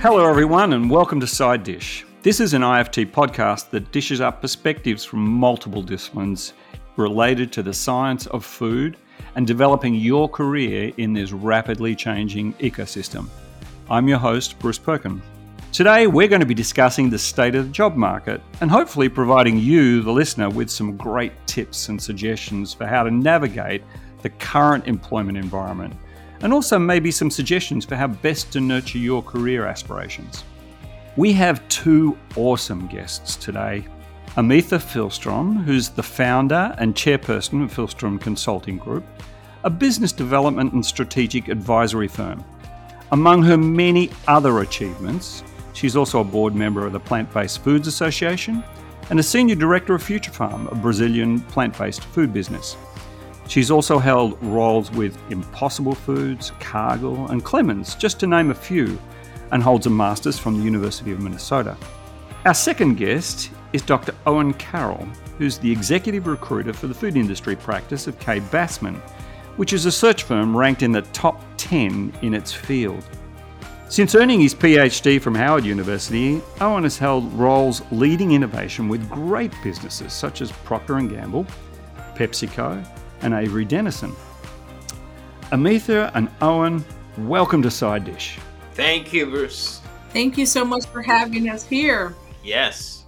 Hello, everyone, and welcome to Side Dish. This is an IFT podcast that dishes up perspectives from multiple disciplines related to the science of food and developing your career in this rapidly changing ecosystem. I'm your host, Bruce Perkin. Today, we're going to be discussing the state of the job market and hopefully providing you, the listener, with some great tips and suggestions for how to navigate the current employment environment and also maybe some suggestions for how best to nurture your career aspirations. We have two awesome guests today. Armetha Pihlstrom, who's the founder and chairperson of Filstrom Consulting Group, a business development and strategic advisory firm. Among her many other achievements, she's also a board member of the Plant Based Foods Association and a senior director of Future Farm, a Brazilian plant based food business. She's also held roles with Impossible Foods, Cargill, and Clemens, just to name a few, and holds a master's from the University of Minnesota. Our second guest is Dr. Owen Carryl, who's the executive recruiter for the food industry practice of Kaye/Bassman, which is a search firm ranked in the top 10 in its field. Since earning his PhD from Howard University, Owen has held roles leading innovation with great businesses such as Procter & Gamble, PepsiCo, and Avery Dennison. Armetha and Owen, welcome to Side Dish. Thank you, Bruce. Thank you so much for having us here. Yes.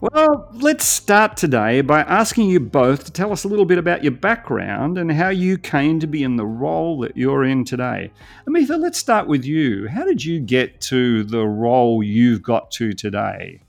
Well, let's start today by asking you both to tell us a little bit about your background and how you came to be in the role that you're in today. Armetha, let's start with you. How did you get to the role you've got to today?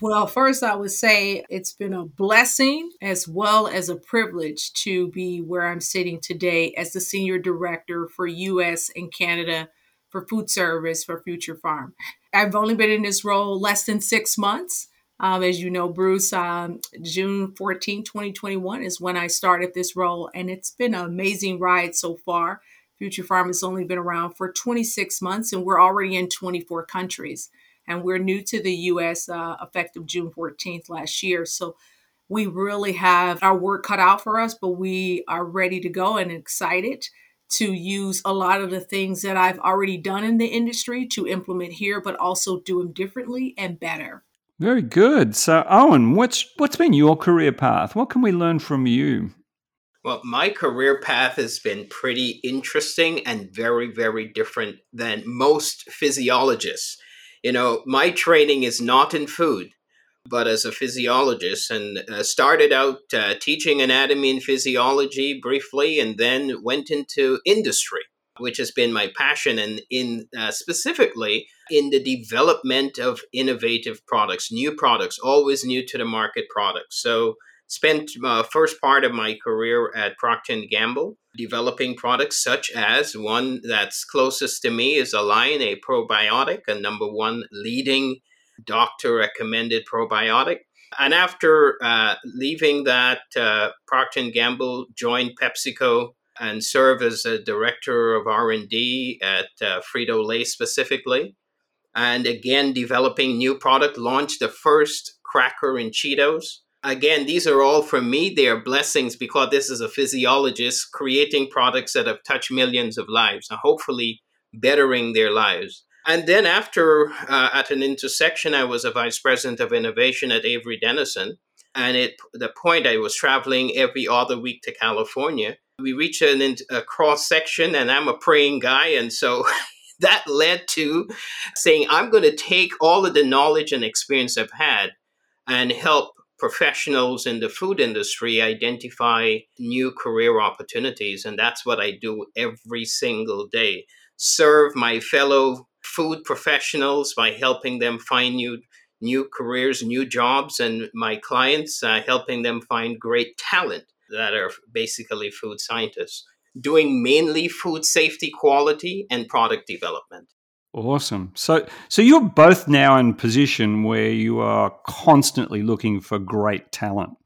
Well, first, I would say it's been a blessing as well as a privilege to be where I'm sitting today as the Senior Director for US and Canada for Food Service for Future Farm. I've only been in this role less than six months. Um, as you know, Bruce, um, June 14, 2021 is when I started this role, and it's been an amazing ride so far. Future Farm has only been around for 26 months, and we're already in 24 countries and we're new to the US uh, effective June 14th last year. So we really have our work cut out for us, but we are ready to go and excited to use a lot of the things that I've already done in the industry to implement here, but also do them differently and better. Very good. So, Owen, what's what's been your career path? What can we learn from you? Well, my career path has been pretty interesting and very, very different than most physiologists you know, my training is not in food, but as a physiologist, and uh, started out uh, teaching anatomy and physiology briefly, and then went into industry, which has been my passion, and in uh, specifically in the development of innovative products, new products, always new to the market products. So spent uh, first part of my career at procter & gamble developing products such as one that's closest to me is Align, a probiotic, a number one leading doctor recommended probiotic. And after uh, leaving that, uh, Procter & Gamble joined PepsiCo and served as a director of R&D at uh, Frito-Lay specifically. And again, developing new product, launched the first cracker in Cheetos again, these are all for me. They are blessings because this is a physiologist creating products that have touched millions of lives and hopefully bettering their lives. And then after, uh, at an intersection, I was a vice president of innovation at Avery Dennison. And at the point I was traveling every other week to California, we reached an, a cross section, and I'm a praying guy. And so that led to saying, I'm going to take all of the knowledge and experience I've had and help professionals in the food industry identify new career opportunities. And that's what I do every single day. Serve my fellow food professionals by helping them find new new careers, new jobs, and my clients uh, helping them find great talent that are basically food scientists, doing mainly food safety, quality, and product development. Awesome. So, so you're both now in position where you are constantly looking for great talent.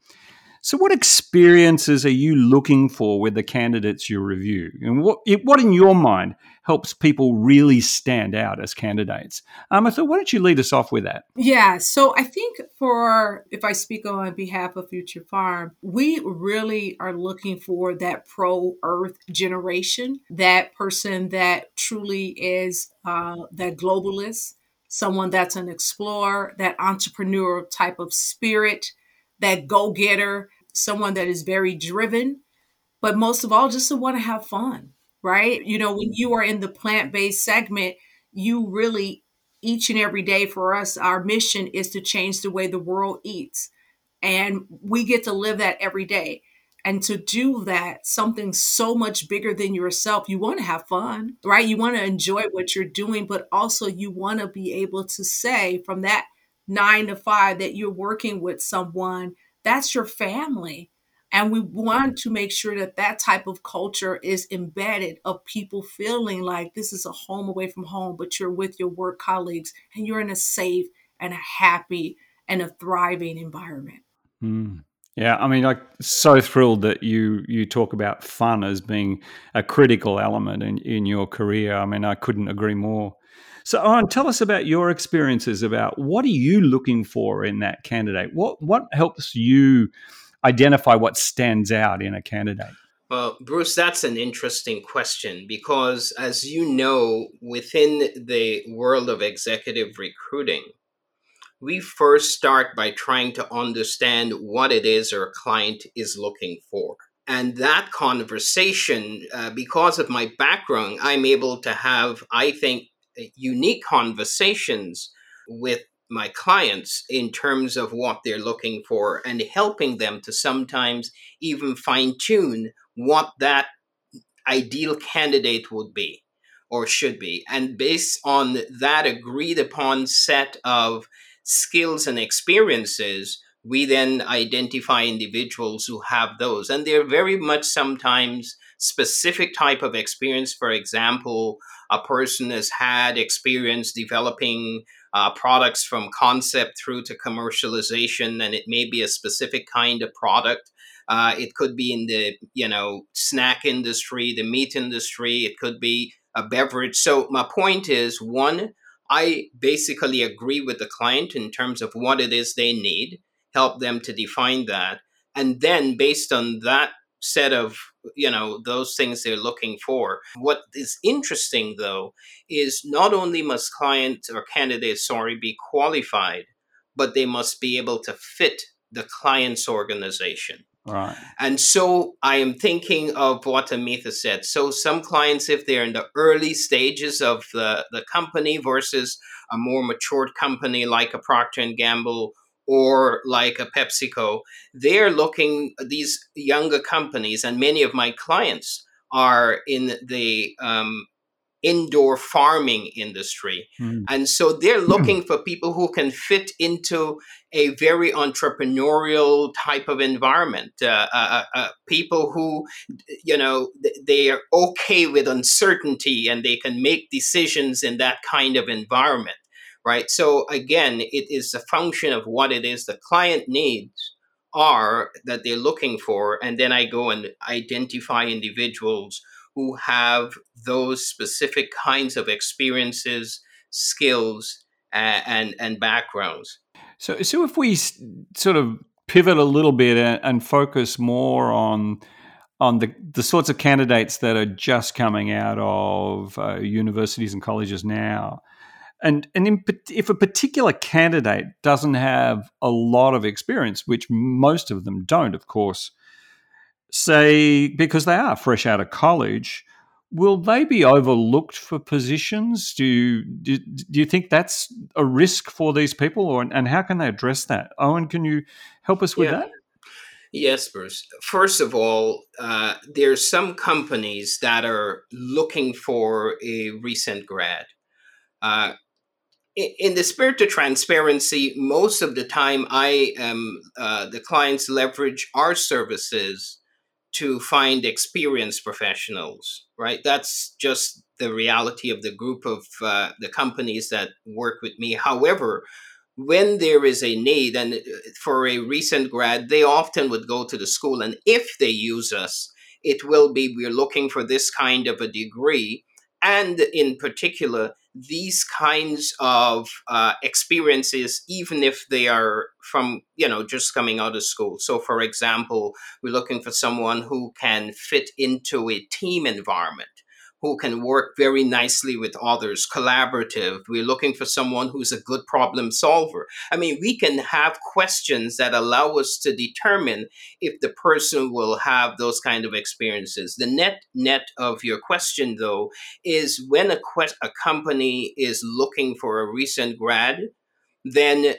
So, what experiences are you looking for with the candidates you review? And what, what in your mind helps people really stand out as candidates? Um, so, why don't you lead us off with that? Yeah. So, I think for, if I speak on behalf of Future Farm, we really are looking for that pro earth generation, that person that truly is uh, that globalist, someone that's an explorer, that entrepreneurial type of spirit, that go getter someone that is very driven, but most of all, just to want to have fun, right? You know, when you are in the plant based segment, you really, each and every day for us, our mission is to change the way the world eats. And we get to live that every day. And to do that, something so much bigger than yourself, you want to have fun, right? You want to enjoy what you're doing, but also you want to be able to say from that nine to five that you're working with someone that's your family. And we want to make sure that that type of culture is embedded of people feeling like this is a home away from home, but you're with your work colleagues and you're in a safe and a happy and a thriving environment. Mm. Yeah, I mean, I'm so thrilled that you you talk about fun as being a critical element in, in your career. I mean, I couldn't agree more. So, Owen, tell us about your experiences about what are you looking for in that candidate? What what helps you identify what stands out in a candidate? Well, Bruce, that's an interesting question because, as you know, within the world of executive recruiting, we first start by trying to understand what it is our client is looking for. And that conversation, uh, because of my background, I'm able to have, I think, unique conversations with my clients in terms of what they're looking for and helping them to sometimes even fine tune what that ideal candidate would be or should be. And based on that agreed upon set of skills and experiences, we then identify individuals who have those. And they're very much sometimes specific type of experience. For example, a person has had experience developing uh, products from concept through to commercialization, and it may be a specific kind of product. Uh, it could be in the you know snack industry, the meat industry. It could be a beverage. So my point is one. I basically agree with the client in terms of what it is they need, help them to define that. And then, based on that set of you know those things they're looking for what is interesting though is not only must client or candidate sorry be qualified but they must be able to fit the client's organization Right. And so I am thinking of what Armetha said. So some clients, if they're in the early stages of the, the company versus a more matured company like a Procter and Gamble or like a PepsiCo, they're looking these younger companies, and many of my clients are in the um, indoor farming industry, mm. and so they're hmm. looking mm. for people who can fit into a very entrepreneurial type of environment. Uh, uh, uh, uh people who, you know, they are okay with uncertainty and they can make decisions in that kind of environment right? So again, it is a function of what it is the client needs are that they're looking for. And then I go and identify individuals who have those specific kinds of experiences, skills, and, and backgrounds. So, so if we sort of pivot a little bit and, and focus more on on the, the sorts of candidates that are just coming out of uh, universities and colleges now, and and in, if a particular candidate doesn't have a lot of experience, which most of them don't, of course, say because they are fresh out of college, will they be overlooked for positions? Do you, do, do you think that's a risk for these people, or and how can they address that? Owen, can you help us with yeah. that? Yes, Bruce. First of all, uh, there's some companies that are looking for a recent grad. Uh, in the spirit of transparency, most of the time I am uh, the clients leverage our services to find experienced professionals. Right, that's just the reality of the group of uh, the companies that work with me. However, when there is a need, and uh, for a recent grad, they often would go to the school, and if they use us, it will be we're looking for this kind of a degree. And in particular, these kinds of uh, experiences, even if they are from, you know, just coming out of school. So, for example, we're looking for someone who can fit into a team environment who can work very nicely with others, collaborative. We're looking for someone who's a good problem solver. I mean, we can have questions that allow us to determine if the person will have those kind of experiences. The net net of your question, though, is when a, a company is looking for a recent grad, then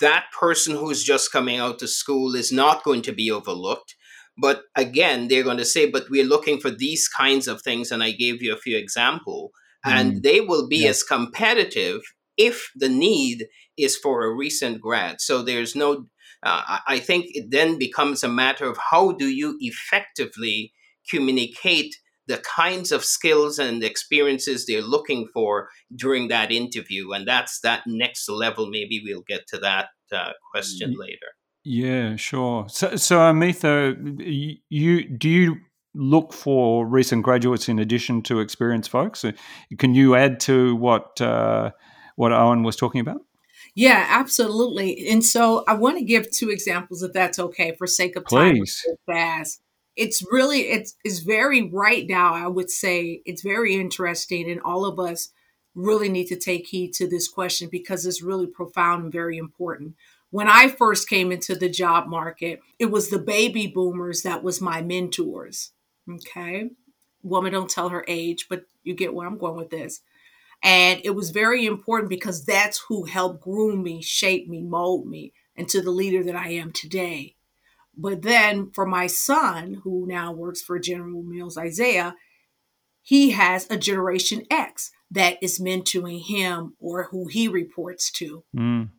that person who's just coming out of school is not going to be overlooked but again, they're going to say, but we're looking for these kinds of things. And I gave you a few examples. And mm. they will be yeah. as competitive if the need is for a recent grad. So there's no, uh, I think it then becomes a matter of how do you effectively communicate the kinds of skills and experiences they're looking for during that interview. And that's that next level. Maybe we'll get to that uh, question mm. later. Yeah, sure. So, so Armetha, you do you look for recent graduates in addition to experienced folks? Uh, can you add to what uh, what Owen was talking about? Yeah, absolutely. And so I want to give two examples, if that's okay, for sake of time. Please. Fast. It's really it's it's very right now. I would say it's very interesting, and all of us really need to take heed to this question because it's really profound and very important when I first came into the job market, it was the baby boomers that was my mentors. Okay. Woman don't tell her age, but you get where I'm going with this. And it was very important because that's who helped groom me, shape me, mold me into the leader that I am today. But then for my son, who now works for General Mills Isaiah, he has a Generation X that is mentoring him or who he reports to. Mm.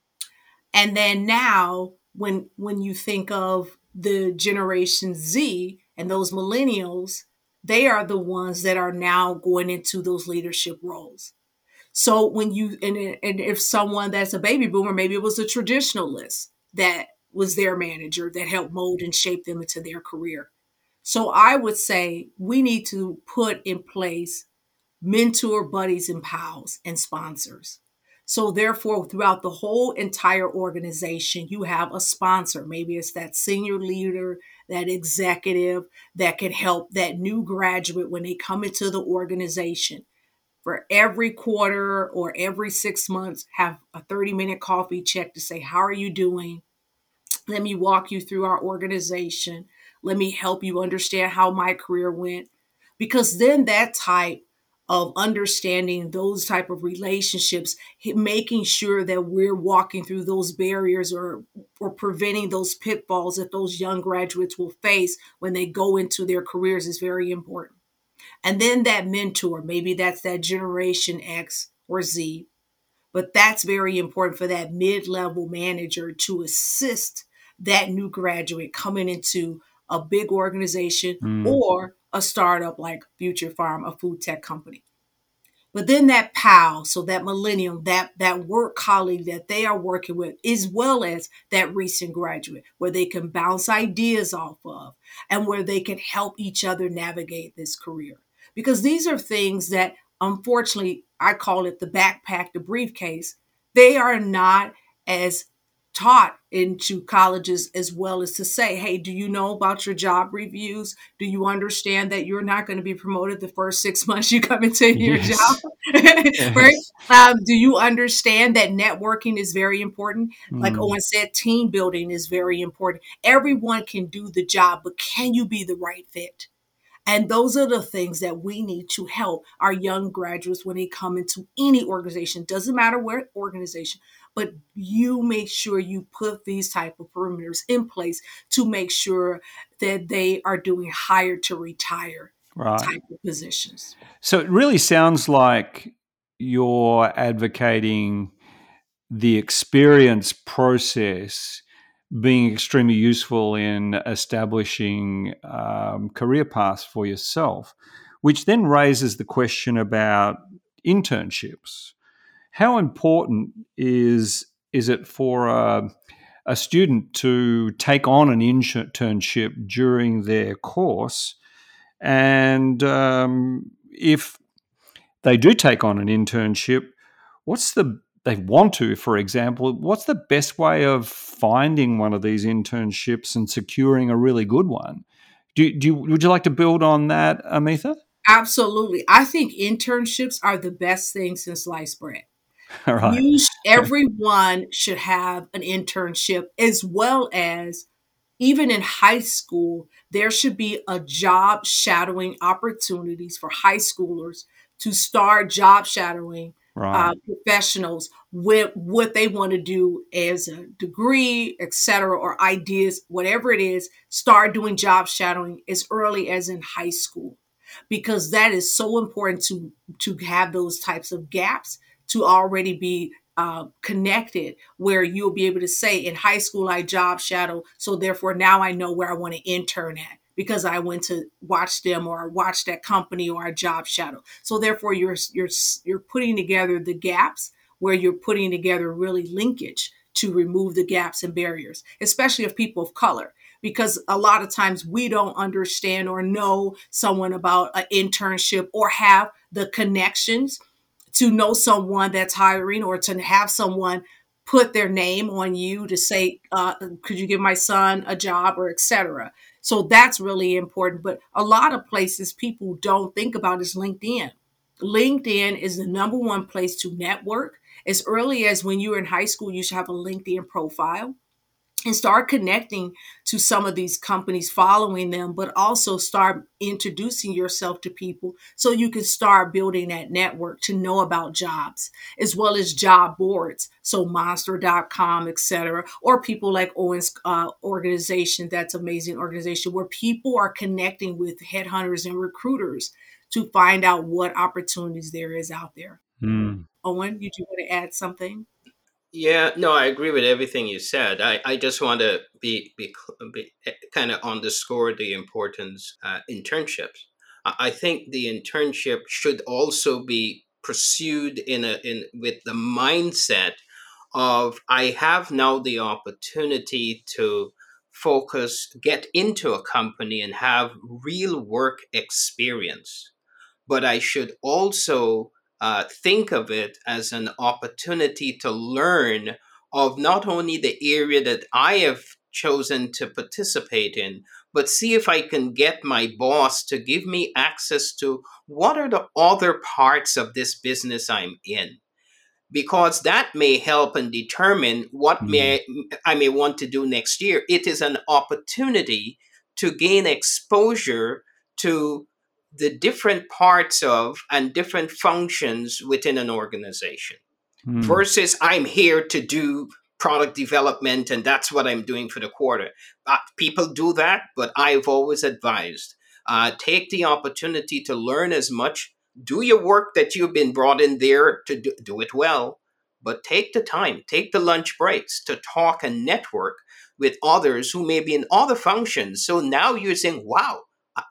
And then now when when you think of the generation Z and those millennials, they are the ones that are now going into those leadership roles. So when you and, and if someone that's a baby boomer, maybe it was a traditionalist that was their manager that helped mold and shape them into their career. So I would say we need to put in place mentor buddies and pals and sponsors so, therefore, throughout the whole entire organization, you have a sponsor. Maybe it's that senior leader, that executive that can help that new graduate when they come into the organization. For every quarter or every six months, have a 30 minute coffee check to say, How are you doing? Let me walk you through our organization. Let me help you understand how my career went. Because then that type of understanding those type of relationships making sure that we're walking through those barriers or or preventing those pitfalls that those young graduates will face when they go into their careers is very important and then that mentor maybe that's that generation x or z but that's very important for that mid-level manager to assist that new graduate coming into a big organization mm. or a startup like Future Farm, a food tech company. But then that pal, so that millennium, that that work colleague that they are working with, as well as that recent graduate, where they can bounce ideas off of and where they can help each other navigate this career. Because these are things that unfortunately I call it the backpack, the briefcase. They are not as taught into colleges as well as to say, hey, do you know about your job reviews? Do you understand that you're not going to be promoted the first six months you come into your yes. job? right? Um, do you understand that networking is very important? Mm. Like Owen said, team building is very important. Everyone can do the job, but can you be the right fit? And those are the things that we need to help our young graduates when they come into any organization. Doesn't matter what organization, but you make sure you put these type of perimeters in place to make sure that they are doing hire to retire right. type of positions. So it really sounds like you're advocating the experience process being extremely useful in establishing um, career paths for yourself, which then raises the question about internships how important is is it for a, a student to take on an internship during their course? And um, if they do take on an internship, what's the they want to, for example, what's the best way of finding one of these internships and securing a really good one? Do, do you, would you like to build on that, Armetha? Absolutely. I think internships are the best thing since sliced bread. Right. You, everyone should have an internship as well as even in high school, there should be a job shadowing opportunities for high schoolers to start job shadowing right. uh, professionals with what they want to do as a degree, etc., or ideas, whatever it is. Start doing job shadowing as early as in high school, because that is so important to to have those types of gaps to already be uh, connected where you'll be able to say in high school I job shadow so therefore now I know where I want to intern at because I went to watch them or watch that company or a job shadow. So therefore, you're you're you're putting together the gaps where you're putting together really linkage to remove the gaps and barriers, especially of people of color. Because a lot of times we don't understand or know someone about an internship or have the connections to know someone that's hiring or to have someone put their name on you to say, uh, could you give my son a job or etc. So that's really important. But a lot of places people don't think about is LinkedIn. LinkedIn is the number one place to network. As early as when you were in high school, you should have a LinkedIn profile and start connecting to some of these companies, following them, but also start introducing yourself to people so you can start building that network to know about jobs as well as job boards. So monster.com, etc., or people like Owen's uh, organization, that's amazing organization where people are connecting with headhunters and recruiters to find out what opportunities there is out there. Mm. Owen, did you want to add something? Yeah, no, I agree with everything you said. I, I just want to be, be, be eh, kind of underscore the importance uh, internships. I think the internship should also be pursued in a in with the mindset of I have now the opportunity to focus, get into a company and have real work experience. But I should also uh, think of it as an opportunity to learn of not only the area that I have chosen to participate in, but see if I can get my boss to give me access to what are the other parts of this business I'm in. Because that may help and determine what mm. may I may want to do next year. It is an opportunity to gain exposure to the different parts of and different functions within an organization mm. versus I'm here to do product development and that's what I'm doing for the quarter. Uh, people do that, but I've always advised uh, take the opportunity to learn as much, do your work that you've been brought in there to do, do it well, but take the time, take the lunch breaks to talk and network with others who may be in other functions. So now you're saying, wow,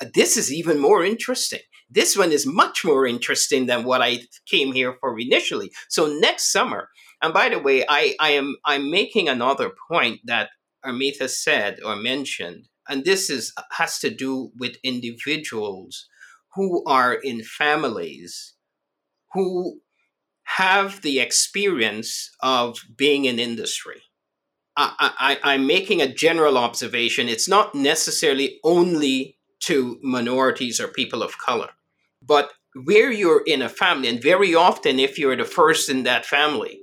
Uh, this is even more interesting. This one is much more interesting than what I came here for initially. So next summer, and by the way, I, I am I'm making another point that Armetha said or mentioned, and this is has to do with individuals who are in families who have the experience of being in industry. I, I, I'm making a general observation. It's not necessarily only to minorities or people of color. But where you're in a family, and very often, if you're the first in that family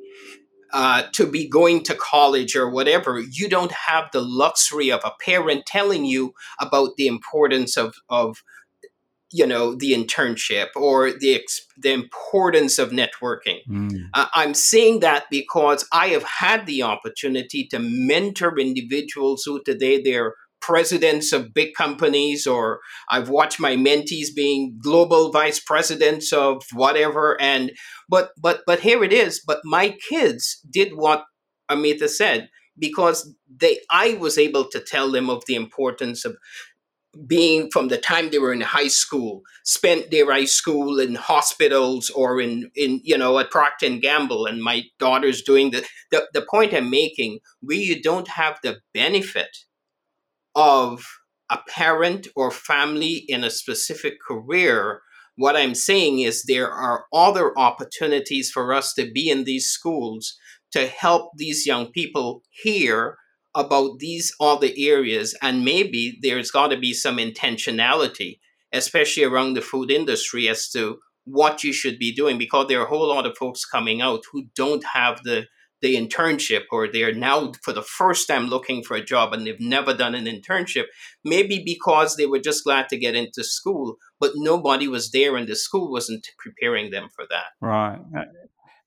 uh, to be going to college or whatever, you don't have the luxury of a parent telling you about the importance of, of you know the internship or the the importance of networking. Mm. Uh, I'm saying that because I have had the opportunity to mentor individuals who today they're presidents of big companies, or I've watched my mentees being global vice presidents of whatever. And but but but here it is. But my kids did what Armetha said because they I was able to tell them of the importance of being from the time they were in high school, spent their high school in hospitals or in, in you know, at Procter and Gamble, and my daughter's doing the, the, the point I'm making, where you don't have the benefit of a parent or family in a specific career, what I'm saying is there are other opportunities for us to be in these schools to help these young people hear about these other areas. And maybe there's got to be some intentionality, especially around the food industry, as to what you should be doing, because there are a whole lot of folks coming out who don't have the the internship or they're now for the first time looking for a job and they've never done an internship, maybe because they were just glad to get into school, but nobody was there and the school wasn't preparing them for that. Right. Uh,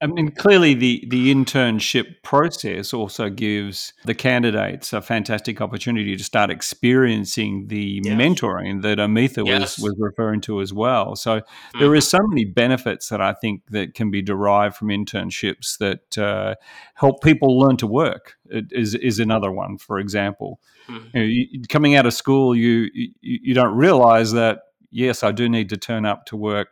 I mean, clearly, the, the internship process also gives the candidates a fantastic opportunity to start experiencing the yes. mentoring that Armetha yes. was, was referring to as well. So mm-hmm. there is so many benefits that I think that can be derived from internships that uh, help people learn to work. Is is another one, for example. Mm-hmm. You know, you, coming out of school, you, you you don't realize that yes, I do need to turn up to work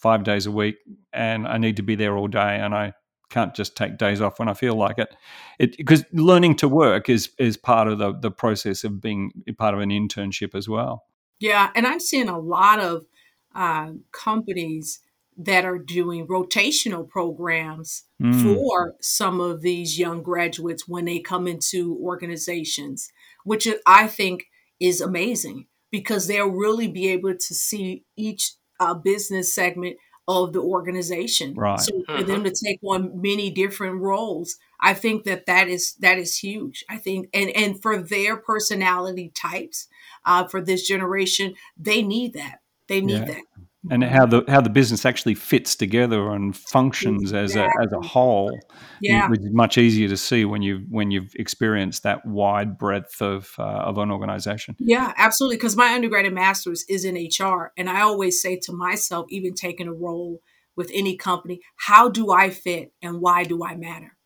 five days a week and I need to be there all day and I can't just take days off when I feel like it. it because learning to work is is part of the the process of being part of an internship as well. Yeah, and I'm seeing a lot of uh, companies that are doing rotational programs mm. for some of these young graduates when they come into organizations, which I think is amazing because they'll really be able to see each uh, business segment of the organization. Right. So for them to take on many different roles, I think that that is that is huge. I think, and and for their personality types, uh, for this generation, they need that. They need yeah. that and how the how the business actually fits together and functions exactly. as a as a whole yeah. which is much easier to see when you when you've experienced that wide breadth of uh, of an organization yeah absolutely because my undergrad and master's is in hr and i always say to myself even taking a role with any company how do i fit and why do i matter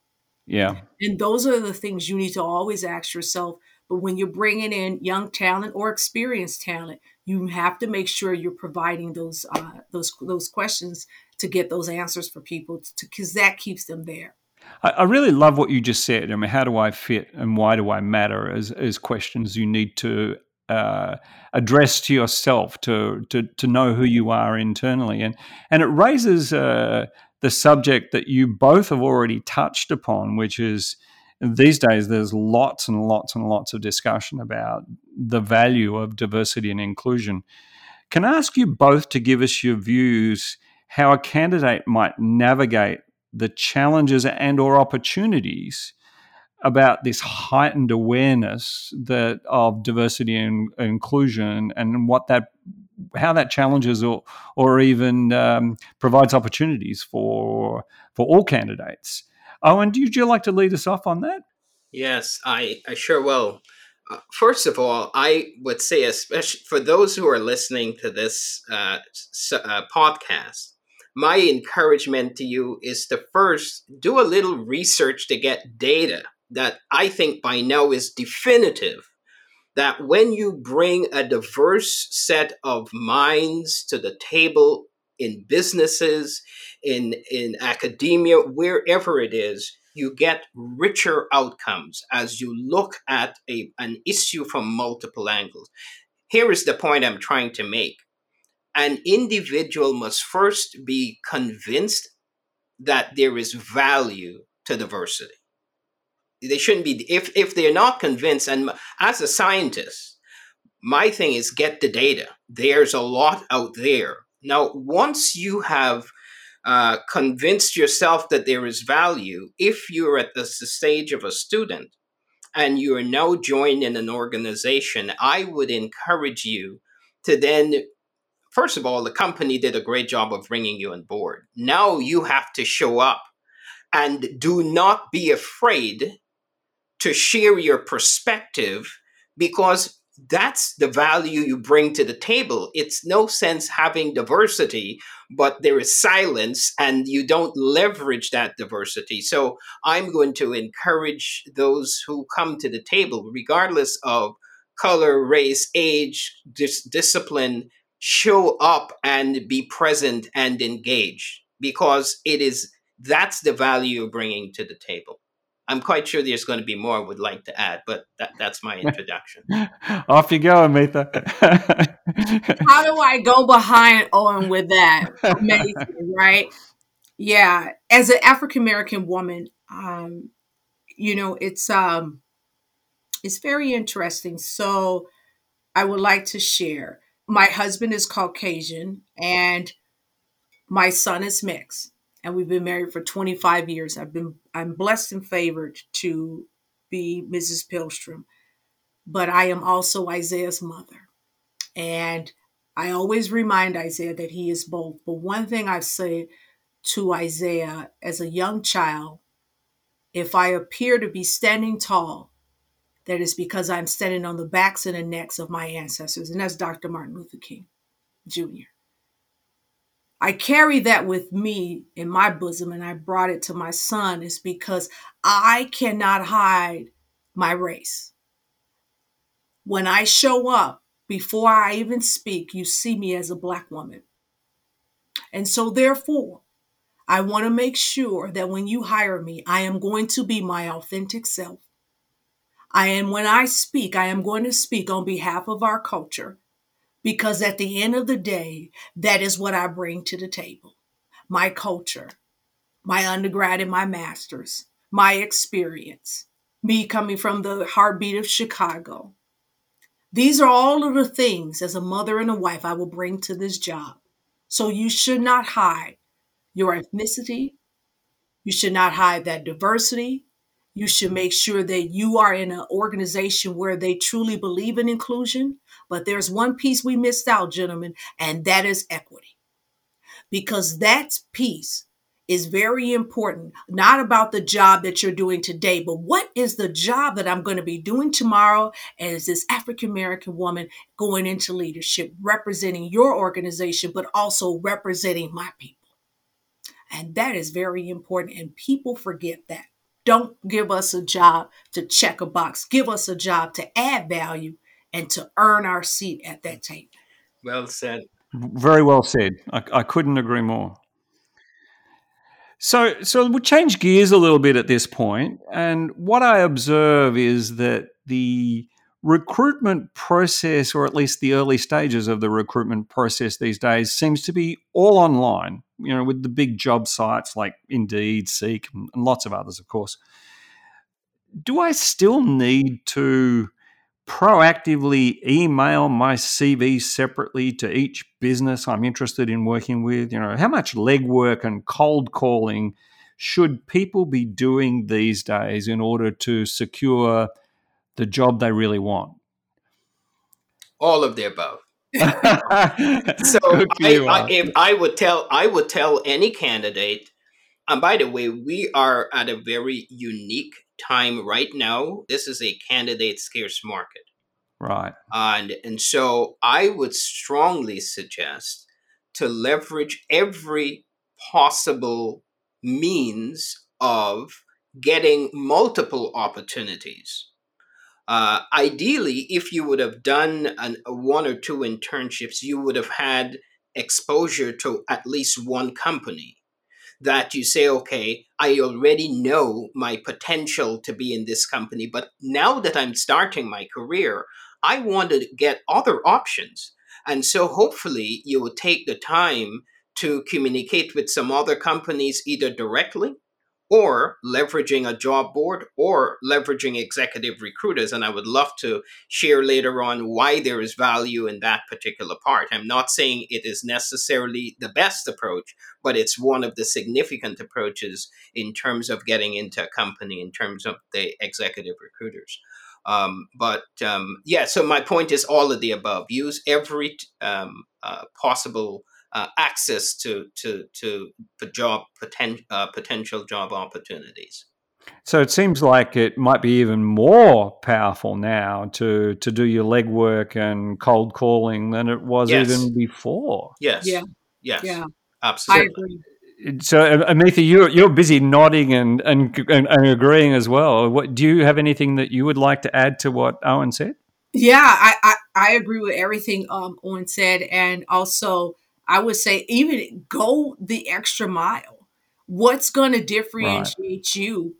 yeah and those are the things you need to always ask yourself but when you're bringing in young talent or experienced talent you have to make sure you're providing those uh, those those questions to get those answers for people because that keeps them there. I, I, really love what you just said. I mean, how do I fit and why do I matter as as questions you need to uh, address to yourself to, to to know who you are internally, and and it raises uh, the subject that you both have already touched upon, which is these days there's lots and lots and lots of discussion about the value of diversity and inclusion. Can I ask you both to give us your views how a candidate might navigate the challenges and or opportunities about this heightened awareness that of diversity and inclusion and what that how that challenges or or even um, provides opportunities for for all candidates Owen, do you like to lead us off on that? Yes, I, I sure will. Uh, first of all, I would say, especially for those who are listening to this uh, uh, podcast, my encouragement to you is to first do a little research to get data that I think by now is definitive that when you bring a diverse set of minds to the table in businesses, in in academia, wherever it is, you get richer outcomes as you look at a, an issue from multiple angles. Here is the point I'm trying to make. An individual must first be convinced that there is value to diversity. They shouldn't be, if, if they're not convinced, and as a scientist, my thing is get the data. There's a lot out there. Now, once you have uh, convinced yourself that there is value, if you're at the stage of a student and you are now joined in an organization, I would encourage you to then, first of all, the company did a great job of bringing you on board. Now you have to show up and do not be afraid to share your perspective because that's the value you bring to the table. It's no sense having diversity, but there is silence and you don't leverage that diversity. So I'm going to encourage those who come to the table, regardless of color, race, age, dis- discipline show up and be present and engage because it is that's the value you're bringing to the table. I'm quite sure there's going to be more I would like to add, but that, that's my introduction. Off you go, Armetha. How do I go behind Owen with that? Amazing, right? Yeah, as an African American woman, um, you know, it's um, it's very interesting. So, I would like to share. My husband is Caucasian, and my son is mixed and we've been married for 25 years. I've been I'm blessed and favored to be Mrs. Pihlstrom, but I am also Isaiah's mother. And I always remind Isaiah that he is both. But one thing I've said to Isaiah as a young child, if I appear to be standing tall, that is because I'm standing on the backs and the necks of my ancestors. And that's Dr. Martin Luther King Jr. I carry that with me in my bosom and I brought it to my son is because I cannot hide my race. When I show up, before I even speak, you see me as a black woman. And so, therefore, I want to make sure that when you hire me, I am going to be my authentic self. I am, when I speak, I am going to speak on behalf of our culture because at the end of the day, that is what I bring to the table my culture, my undergrad and my master's, my experience, me coming from the heartbeat of Chicago. These are all of the things as a mother and a wife I will bring to this job. So you should not hide your ethnicity. You should not hide that diversity. You should make sure that you are in an organization where they truly believe in inclusion. But there's one piece we missed out, gentlemen, and that is equity. Because that piece is very important, not about the job that you're doing today, but what is the job that I'm going to be doing tomorrow as this African American woman going into leadership, representing your organization, but also representing my people. And that is very important, and people forget that. Don't give us a job to check a box. Give us a job to add value and to earn our seat at that table. Well said. Very well said. I, I couldn't agree more. So, so we'll change gears a little bit at this point, and what I observe is that the recruitment process, or at least the early stages of the recruitment process these days, seems to be all online. You know, with the big job sites like Indeed, Seek, and lots of others, of course. Do I still need to proactively email my CV separately to each business I'm interested in working with? You know, how much legwork and cold calling should people be doing these days in order to secure the job they really want? All of the above. so I, I, if I would tell I would tell any candidate, and by the way, we are at a very unique time right now. This is a candidate scarce market. Right. And and so I would strongly suggest to leverage every possible means of getting multiple opportunities uh, ideally, if you would have done an, one or two internships, you would have had exposure to at least one company that you say, okay, I already know my potential to be in this company, but now that I'm starting my career, I want to get other options. And so hopefully you will take the time to communicate with some other companies either directly or leveraging a job board or leveraging executive recruiters. And I would love to share later on why there is value in that particular part. I'm not saying it is necessarily the best approach, but it's one of the significant approaches in terms of getting into a company, in terms of the executive recruiters. Um, but um, yeah, so my point is all of the above. Use every um, uh, possible uh, access to to to job poten- uh, potential job opportunities. So it seems like it might be even more powerful now to to do your legwork and cold calling than it was yes. even before. Yes. Yeah. Yes. Yeah. Absolutely. I agree. So, Amitha, you're you're busy nodding and, and and, and agreeing as well. What do you have anything that you would like to add to what Owen said? Yeah, I, I, I agree with everything um, Owen said. And also, I would say, even go the extra mile. What's going to differentiate right. you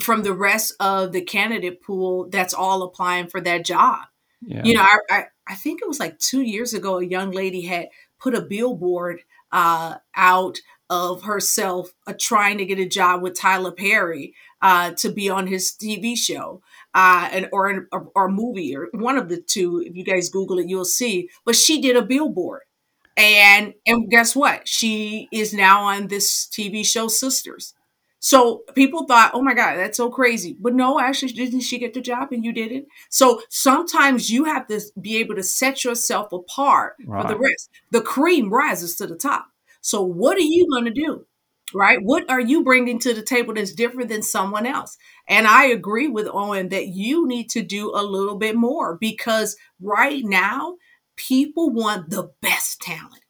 from the rest of the candidate pool that's all applying for that job? Yeah. You know, I, I, I think it was like two years ago, a young lady had put a billboard uh, out of herself uh, trying to get a job with Tyler Perry uh, to be on his TV show uh, and or, or or movie or one of the two. If you guys Google it, you'll see. But she did a billboard, and and guess what? She is now on this TV show Sistas. So people thought, oh my God, that's so crazy. But no, actually, didn't she get the job and you didn't? So sometimes you have to be able to set yourself apart right. for the rest. The cream rises to the top. So what are you going to do? Right? What are you bringing to the table that's different than someone else? And I agree with Owen that you need to do a little bit more because right now, people want the best talent.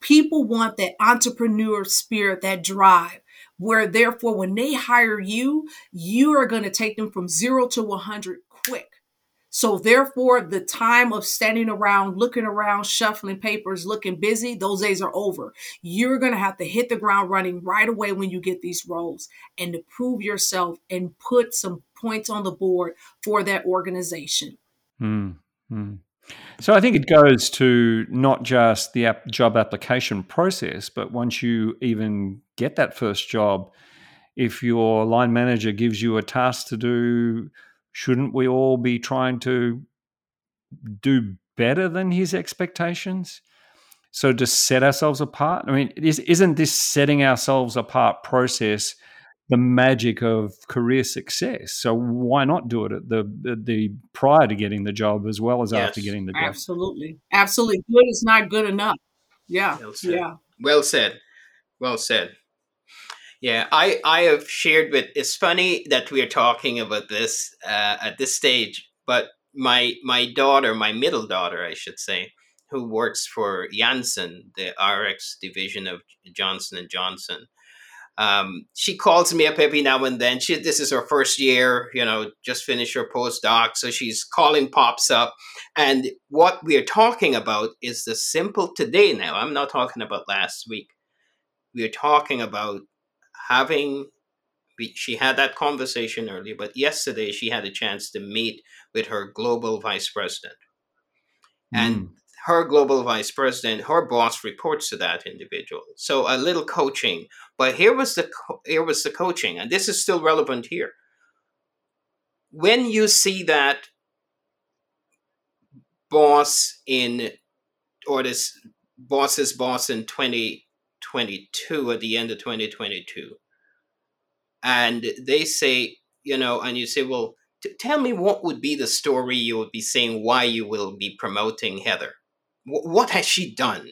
People want that entrepreneur spirit, that drive where therefore when they hire you, you are going to take them from zero to 100 quick. So therefore, the time of standing around, looking around, shuffling papers, looking busy, those days are over. You're going to have to hit the ground running right away when you get these roles and to prove yourself and put some points on the board for that organization. Mm-hmm. So I think it goes to not just the job application process, but once you even get that first job, if your line manager gives you a task to do, shouldn't we all be trying to do better than his expectations? So to set ourselves apart, I mean, isn't this setting ourselves apart process the magic of career success. So why not do it at the the, the prior to getting the job as well as yes, after getting the job? Absolutely, absolutely. Good is not good enough. Yeah, well yeah. Well said. Well said. Yeah, I I have shared with. It's funny that we are talking about this uh, at this stage, but my my daughter, my middle daughter, I should say, who works for Janssen, the RX division of Johnson and Johnson um, she calls me up every now and then. She this is her first year, you know, just finished her postdoc, so she's calling pops up, and what we're talking about is the simple today. Now, I'm not talking about last week. We're talking about having. She had that conversation earlier, but yesterday she had a chance to meet with her global vice president, mm. and her global vice president, her boss reports to that individual. So a little coaching, but here was the here was the coaching, and this is still relevant here. When you see that boss in or this boss's boss in 2022 at the end of 2022 and they say you know and you say well t- tell me what would be the story you would be saying why you will be promoting heather what has she done?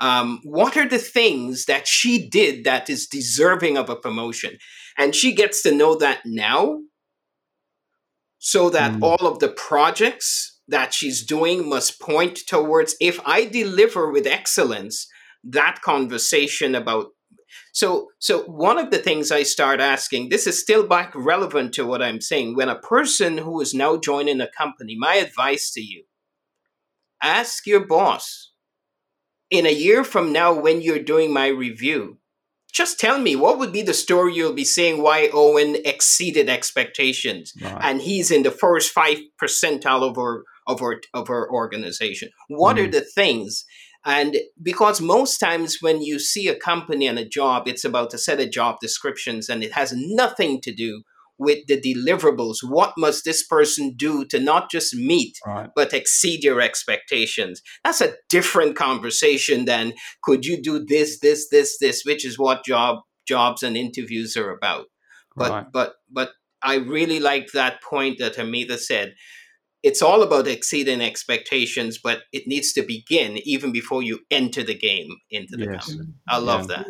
Um, what are the things that she did that is deserving of a promotion? And she gets to know that now so that mm. all of the projects that she's doing must point towards if I deliver with excellence, that conversation about so so one of the things I start asking, this is still back relevant to what I'm saying. When a person who is now joining a company, my advice to you ask your boss in a year from now when you're doing my review just tell me what would be the story you'll be saying why owen exceeded expectations right. and he's in the first five percentile of our of our of our organization what mm. are the things and because most times when you see a company and a job it's about a set of job descriptions and it has nothing to do with the deliverables. What must this person do to not just meet, right. but exceed your expectations? That's a different conversation than could you do this, this, this, this, which is what job jobs and interviews are about. But right. but but I really like that point that Armetha said. It's all about exceeding expectations, but it needs to begin even before you enter the game into the yes. company. I love yeah. that.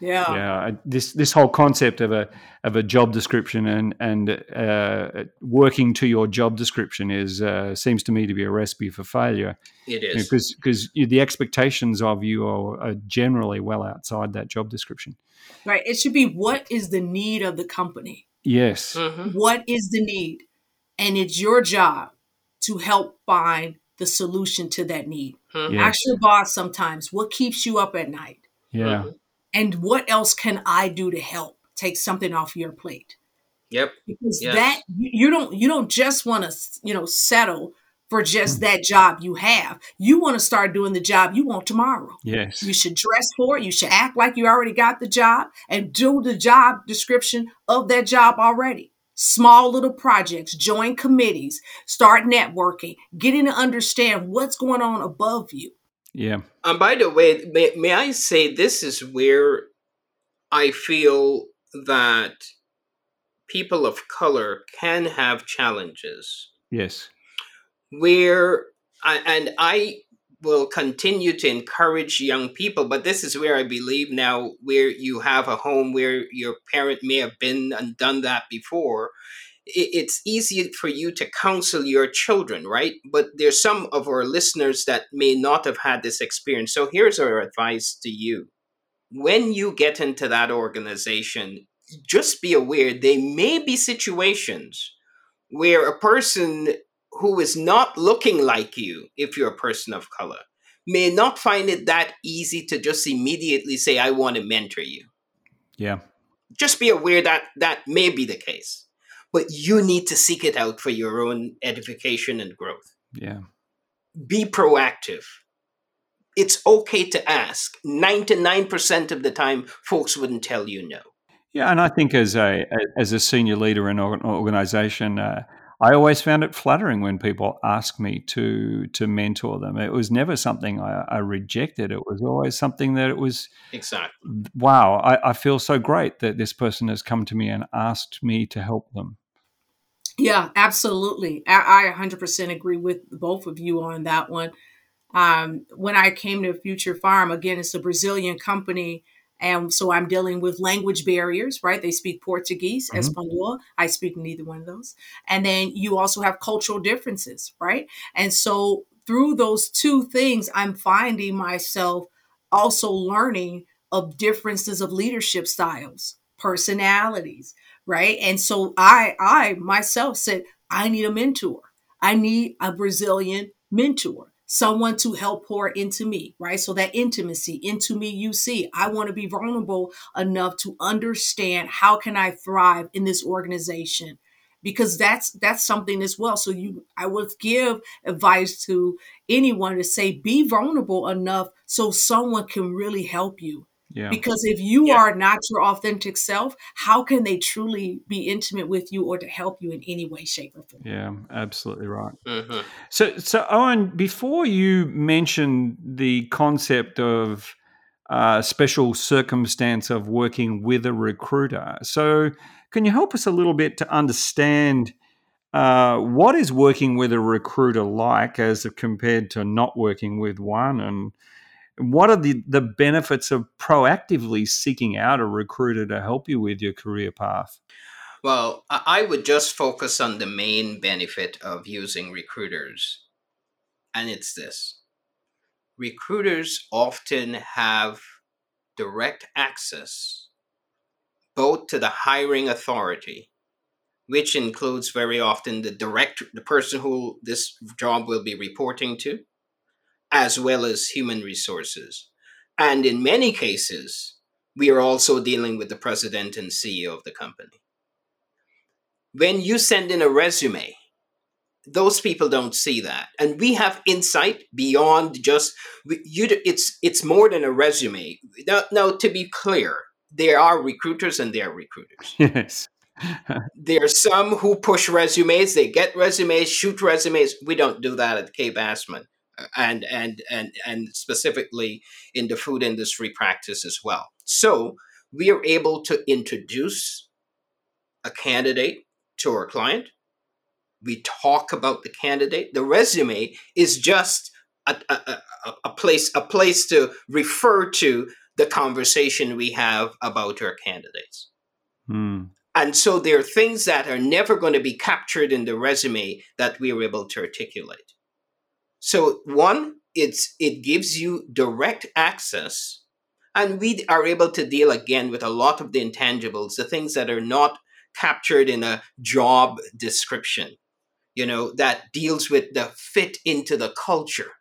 Yeah, yeah. This this whole concept of a of a job description and and uh, working to your job description is uh, seems to me to be a recipe for failure. It is because because the expectations of you are, are, generally well outside that job description. Right. It should be what is the need of the company. Yes. Mm-hmm. What is the need, and it's your job to help find the solution to that need. Mhm. Yeah. Ask your boss sometimes what keeps you up at night Yeah. Mhm. And what else can I do to help take something off your plate? Yep. Because Yes. that you you don't you don't just want to you know settle for Mm. just that job you have. You want to start doing the job you want tomorrow. Yes. You should dress for it. You should act like you already got the job and do the job description of that job already. Small little projects, join committees, start networking, getting to understand what's going on above you. Yeah. And by the way, may, may I say this is where I feel that people of color can have challenges Yes. where I, and I will continue to encourage young people, but this is where I believe now where you have a home where your parent may have been and done that before. It's easy for you to counsel your children, right? But there's some of our listeners that may not have had this experience. So here's our advice to you. When you get into that organization, just be aware there may be situations where a person who is not looking like you, if you're a person of color, may not find it that easy to just immediately say, I want to mentor you. Yeah. Just be aware that that may be the case. But you need to seek it out for your own edification and growth. Yeah. Be proactive. It's okay to ask. 99% of the time, folks wouldn't tell you no. Yeah, and I think as a as a senior leader in an organization, uh, I always found it flattering when people asked me to to mentor them. It was never something I, I rejected. It was always something that it was Exactly. wow. I, I feel so great that this person has come to me and asked me to help them. Yeah, absolutely. I, I 100% agree with both of you on that one. Um, when I came to Future Farm, again, it's a Brazilian company. And so I'm dealing with language barriers, right? They speak Portuguese, Mhm. Espanol. I speak neither one of those. And then you also have cultural differences, right? And so through those two things, I'm finding myself also learning of differences of leadership styles, personalities, right? And so I I myself said I need a mentor. I need a Brazilian mentor, someone to help pour into me, right? So that intimacy into me you see. I want to be vulnerable enough to understand how can I thrive in this organization because that's that's something as well. So you I would give advice to anyone to say be vulnerable enough so someone can really help you. Yeah. Because if you Yeah. are not your authentic self, how can they truly be intimate with you or to help you in any way, shape, or form? Yeah, absolutely right. Mhm. So, so Owen, before you mentioned the concept of uh, special circumstance of working with a recruiter, so can you help us a little bit to understand uh, what is working with a recruiter like as compared to not working with one, and what are the, the benefits of proactively seeking out a recruiter to help you with your career path? Well, I would just focus on the main benefit of using recruiters, and it's this recruiters often have direct access both to the hiring authority which includes very often the direct the person who this job will be reporting to as well as human resources. And in many cases we are also dealing with the president and ceo of the company. When you send in a resume those people don't see that. And we have insight beyond just you it's it's more than a resume. Now, now to be clear there are recruiters and there are recruiters. Yes. there are some who push resumes they get resumes shoot resumes. We don't do that at Kaye/Bassman and and and and specifically in the food industry practice as well so we are able to introduce a candidate to our client we talk about the candidate the resume is just a, a, a, a place a place to refer to the conversation we have about our candidates Hmm. and so there are things that are never going to be captured in the resume that we are able to articulate. So one, it's it gives you direct access, and we are able to deal again with a lot of the intangibles, the things that are not captured in a job description. you know, that deals with the fit into the culture,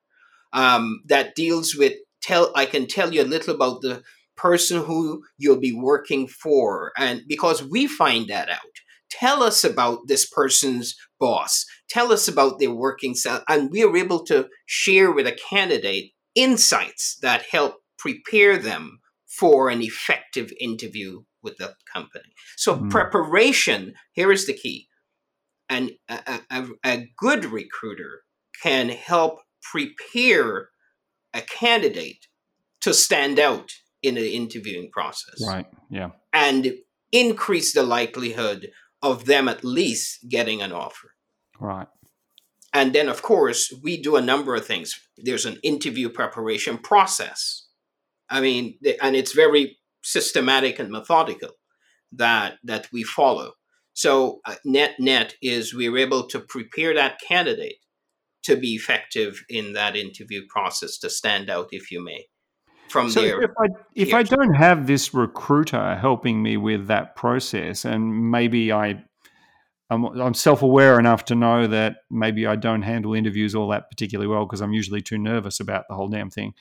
um, that deals with tell. I can tell you a little about the person who you'll be working for, and because we find that out. Tell us about this person's boss. Tell us about their working style, and we are able to share with a candidate insights that help prepare them for an effective interview with the company. So mm. preparation here is the key and a, a, a good recruiter can help prepare a candidate to stand out in the interviewing process. Right. Yeah. And increase the likelihood of them at least getting an offer. Right. And then, of course, we do a number of things. There's an interview preparation process. I mean, and it's very systematic and methodical that that we follow. So uh, net net is we are able to prepare that candidate to be effective in that interview process to stand out, if you may. From so there, if I if I don't have this recruiter helping me with that process, and maybe I I'm, I'm self aware enough to know that maybe I don't handle interviews all that particularly well because I'm usually too nervous about the whole damn thing.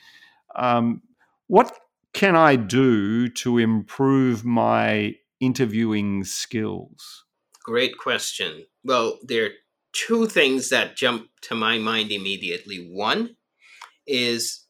Um, what can I do to improve my interviewing skills? Great question. Well, there are two things that jump to my mind immediately. One is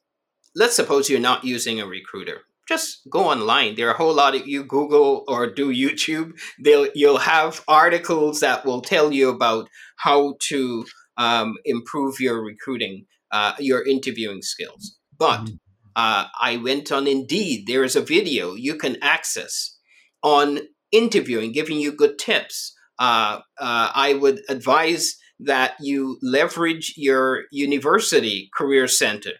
let's suppose you're not using a recruiter. Just go online. There are a whole lot of you Google or do YouTube. They'll you'll have articles that will tell you about how to um, improve your recruiting, uh, your interviewing skills. But mm-hmm. uh, I went on Indeed. There is a video you can access on interviewing, giving you good tips uh, uh, I would advise that you leverage your university career center.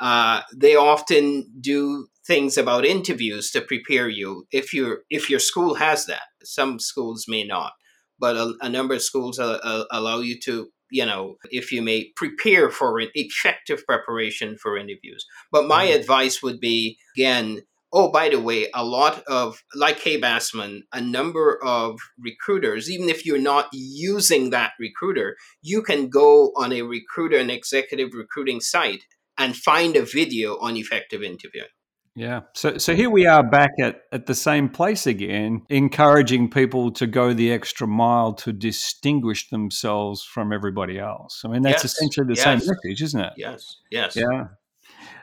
Uh, they often do things about interviews to prepare you if your if your school has that. Some schools may not, but a, a number of schools allow you to you know, if you may prepare for an effective preparation for interviews. But my mm-hmm. advice would be again, Oh, by the way, a lot of, like Kaye/Bassman, a number of recruiters, even if you're not using that recruiter, you can go on a recruiter and executive recruiting site and find a video on effective interviewing. Yeah. So so here we are back at, at the same place again, encouraging people to go the extra mile to distinguish themselves from everybody else. I mean, that's yes. essentially the yes. same message, isn't it? Yes. Yes. Yeah.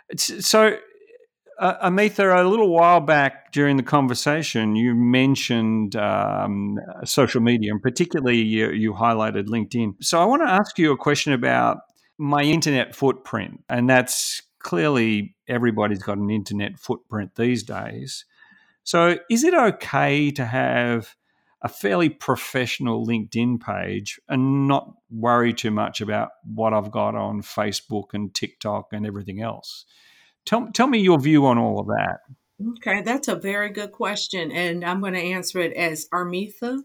It's, so uh, Armetha, a little while back during the conversation, you mentioned um, social media, and particularly you, you, highlighted LinkedIn. So I want to ask you a question about my internet footprint, and that's clearly everybody's got an internet footprint these days. So is it okay to have a fairly professional LinkedIn page and not worry too much about what I've got on Facebook and TikTok and everything else? Tell, tell me your view on all of that. Okay, that's a very good question. And I'm going to answer it as Armetha,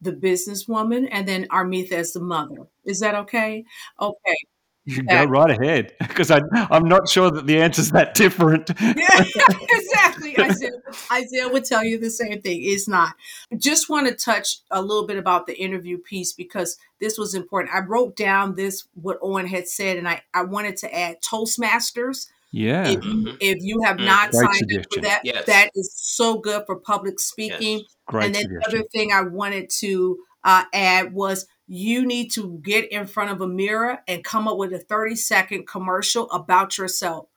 the businesswoman, and then Armetha as the mother. Is that okay? Okay. You go right ahead because I'm not sure that the answer is that different. yeah, exactly. Isaiah, Isaiah would tell you the same thing. It's not. Just want to touch a little bit about the interview piece because this was important. I wrote down this, what Owen had said, and I, I wanted to add Toastmasters yeah. If, mm-hmm. if you have mm-hmm. not Great signed suggestion. up for that, yes. that is so good for public speaking. Yes. Great and then suggestion. the other thing I wanted to uh, add was you need to get in front of a mirror and come up with a 30 second commercial about yourself.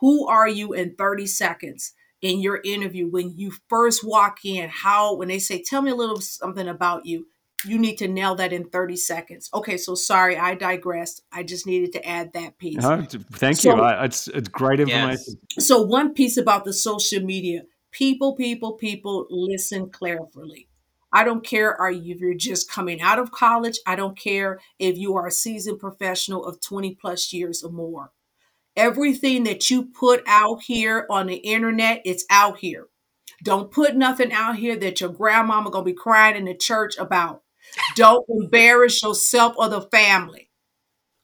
Who are you in 30 seconds in your interview when you first walk in? How, when they say, tell me a little something about you, you need to nail that in 30 seconds. Okay, so sorry, I digressed. I just needed to add that piece. No, thank so, you. I, it's, it's great information. Yes. So, one piece about the social media people, people, people listen carefully. I don't care if you're just coming out of college. I don't care if you are a seasoned professional of 20 plus years or more. Everything that you put out here on the internet, it's out here. Don't put nothing out here that your grandmama gonna be crying in the church about. Don't embarrass yourself or the family.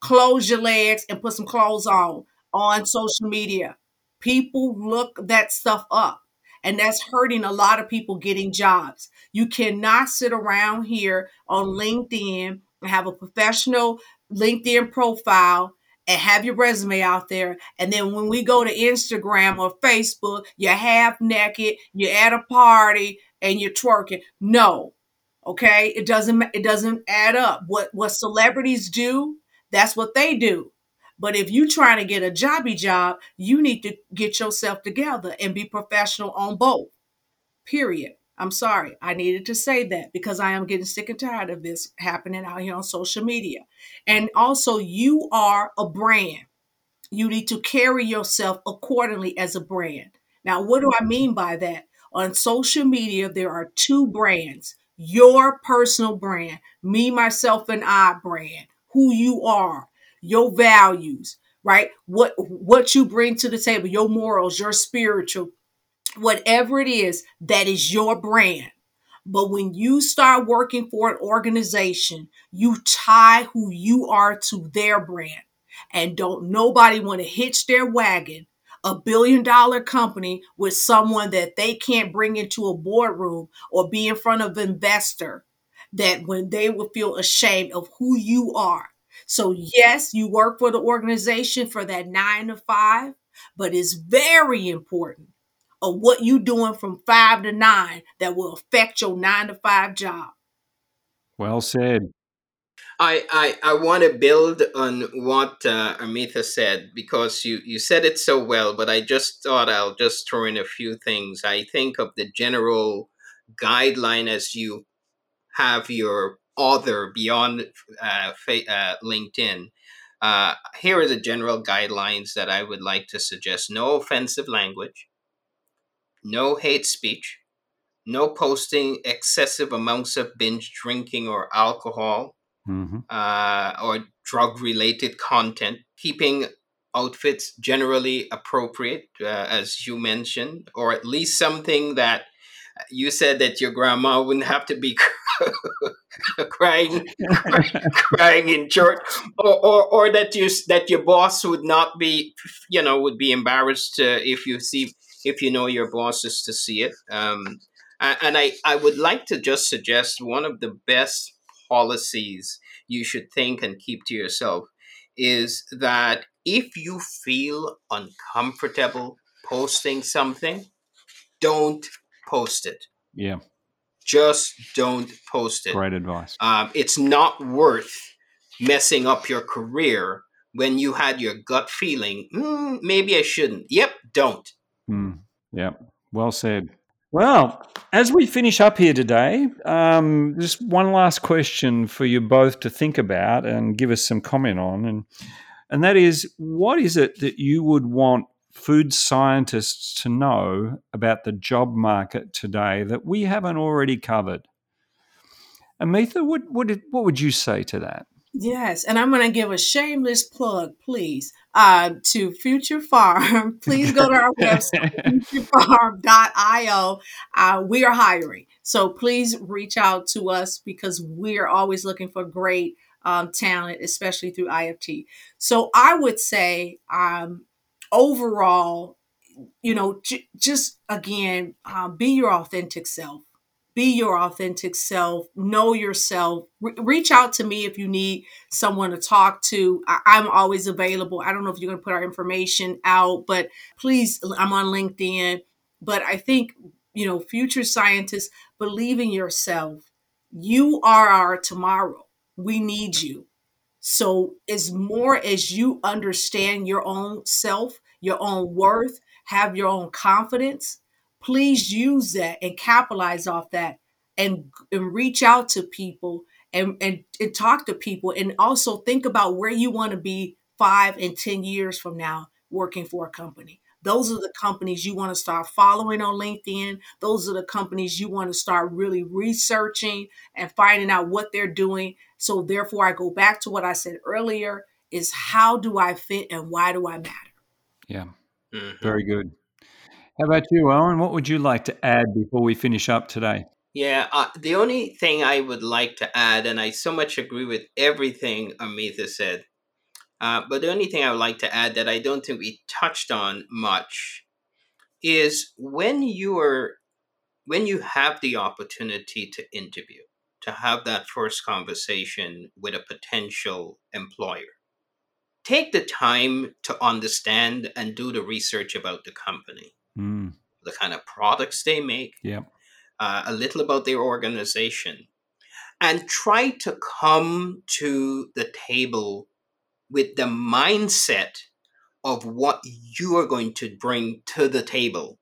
Close your legs and put some clothes on on social media. People look that stuff up, and that's hurting a lot of people getting jobs. You cannot sit around here on LinkedIn and have a professional LinkedIn profile and have your resume out there. And then when we go to Instagram or Facebook, you're half naked, you're at a party and you're twerking. No. Okay. It doesn't it doesn't add up. What what celebrities do, that's what they do. But if you're trying to get a jobby job, you need to get yourself together and be professional on both. Period. I'm sorry. I needed to say that because I am getting sick and tired of this happening out here on social media. And also, you are a brand. You need to carry yourself accordingly as a brand. Now, what do I mean by that? On social media, there are two brands your personal brand, me, myself, and I brand, who you are, your values, right? What what you bring to the table, your morals, your spiritual, whatever it is, that is your brand. But when you start working for an organization, you tie who you are to their brand. And don't nobody want to hitch their wagon, a billion dollar company with someone that they can't bring into a boardroom or be in front of an investor that when they will feel ashamed of who you are. So yes, you work for the organization for that nine to five, but it's very important of what you doing from five to nine that will affect your nine to five job. Well said. I, I, I want to build on what uh, Armetha said because you, you said it so well, but I just thought I'll just throw in a few things. I think of the general guideline as you have your author beyond uh, uh, LinkedIn. Uh, here are the general guidelines that I would like to suggest no offensive language, no hate speech, no posting excessive amounts of binge drinking or alcohol mm-hmm. uh, or drug related content, keeping outfits generally appropriate, uh, as you mentioned, or at least something that you said that your grandma wouldn't have to be crying, crying in church, or, or, or that you that your boss would not be, you know, would be embarrassed uh, if you see if you know your bosses to see it. Um, and I, I would like to just suggest one of the best policies you should think and keep to yourself is that if you feel uncomfortable posting something, don't post it. Yeah. Just don't post it. Great advice. Um, it's not worth messing up your career when you had your gut feeling, mm, maybe I shouldn't. Yep, don't. Mm, yeah, well said. Well, as we finish up here today, um, just one last question for you both to think about and give us some comment on, and and that is, what is it that you would want food scientists to know about the job market today that we haven't already covered? Armetha, what what, what would you say to that? Yes, and I'm going to give a shameless plug, please, uh, to Future Farm. please go to our website, futurefarm.io. Uh, we are hiring. So please reach out to us because we're always looking for great um, talent, especially through IFT. So I would say um, overall, you know, j- just again, uh, be your authentic self be your authentic self, know yourself. Re- reach out to me if you need someone to talk to. I- I'm always available. I don't know if you're going to put our information out, but please, I'm on LinkedIn. But I think, you know, future scientists, believe in yourself. You are our tomorrow. We need you. So, as more as you understand your own self, your own worth, have your own confidence, please use that and capitalize off that and, and reach out to people and, and, and talk to people and also think about where you want to be five and 10 years from now working for a company. Those are the companies you want to start following on LinkedIn. Those are the companies you want to start really researching and finding out what they're doing. So, therefore, I go back to what I said earlier is how do I fit and why do I matter? Yeah, mm-hmm. very good. How about you, Owen? What would you like to add before we finish up today? Yeah, uh, the only thing I would like to add, and I so much agree with everything Armetha said, uh, but the only thing I would like to add that I don't think we touched on much is when you are when you have the opportunity to interview, to have that first conversation with a potential employer. Take the time to understand and do the research about the company, Mm. the kind of products they make, Yeah. uh, a little about their organization, and try to come to the table with the mindset of what you are going to bring to the table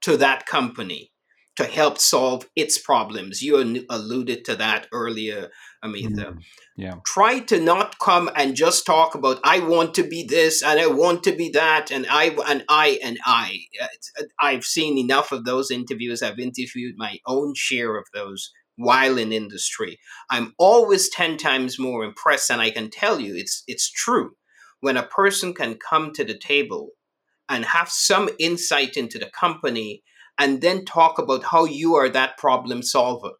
to that company to help solve its problems. You alluded to that earlier, Armetha. Mm. Yeah. Try to not come and just talk about I want to be this and I want to be that and I and I and I. Uh, I've seen enough of those interviews. I've interviewed my own share of those while in industry. I'm always 10 times more impressed and I can tell you it's it's true when a person can come to the table and have some insight into the company and then talk about how you are that problem solver.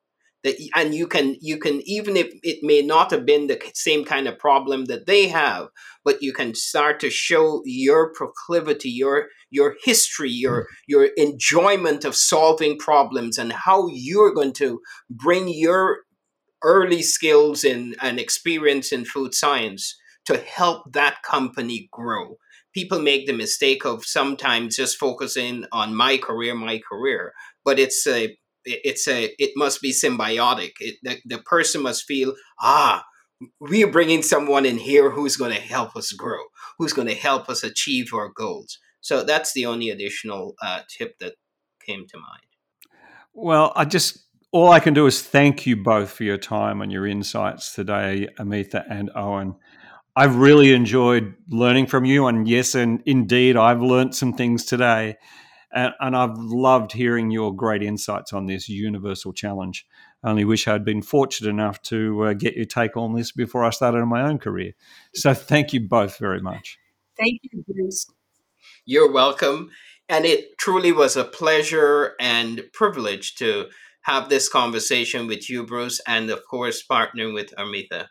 That and you can you can even if it may not have been the same kind of problem that they have but you can start to show your proclivity your your history your mm. your enjoyment of solving problems and how you're going to bring your early skills in, and experience in food science to help that company grow people make the mistake of sometimes just focusing on my career my career but it's a it's a it must be symbiotic. It, the, the person must feel ah we are bringing someone in here who's going to help us grow who's going to help us achieve our goals. So that's the only additional uh, tip that came to mind. Well, I just all I can do is thank you both for your time and your insights today, Armetha and Owen. I've really enjoyed learning from you, and yes, and indeed, I've learnt some things today, and, and I've loved hearing your great insights on this universal challenge. I only wish I'd been fortunate enough to uh, get your take on this before I started my own career. So, thank you both very much. Thank you, Bruce. You're welcome. And it truly was a pleasure and privilege to have this conversation with you, Bruce, and of course, partnering with Armetha.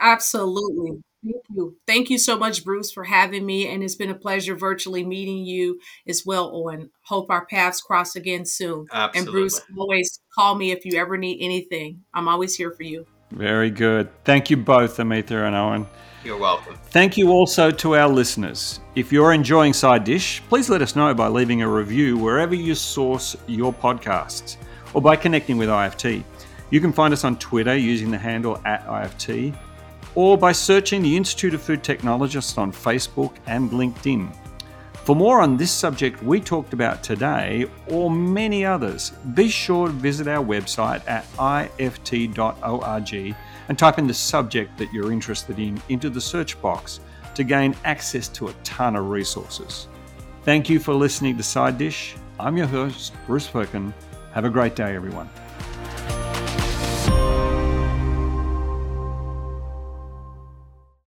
Absolutely. Thank you. Thank you so much, Bruce, for having me. And it's been a pleasure virtually meeting you as well, Owen. Hope our paths cross again soon. Absolutely. And Bruce, always call me if you ever need anything. I'm always here for you. Very good. Thank you both, Armetha and Owen. You're welcome. Thank you also to our listeners. If you're enjoying Side Dish, please let us know by leaving a review wherever you source your podcasts or by connecting with IFT. You can find us on Twitter using the handle at IFT or by searching the Institute of Food Technologists on Facebook and LinkedIn. For more on this subject we talked about today or many others, be sure to visit our website at ift.org and type in the subject that you're interested in into the search box to gain access to a ton of resources. Thank you for listening to Side Dish. I'm your host, Bruce Perkin. Have a great day, everyone.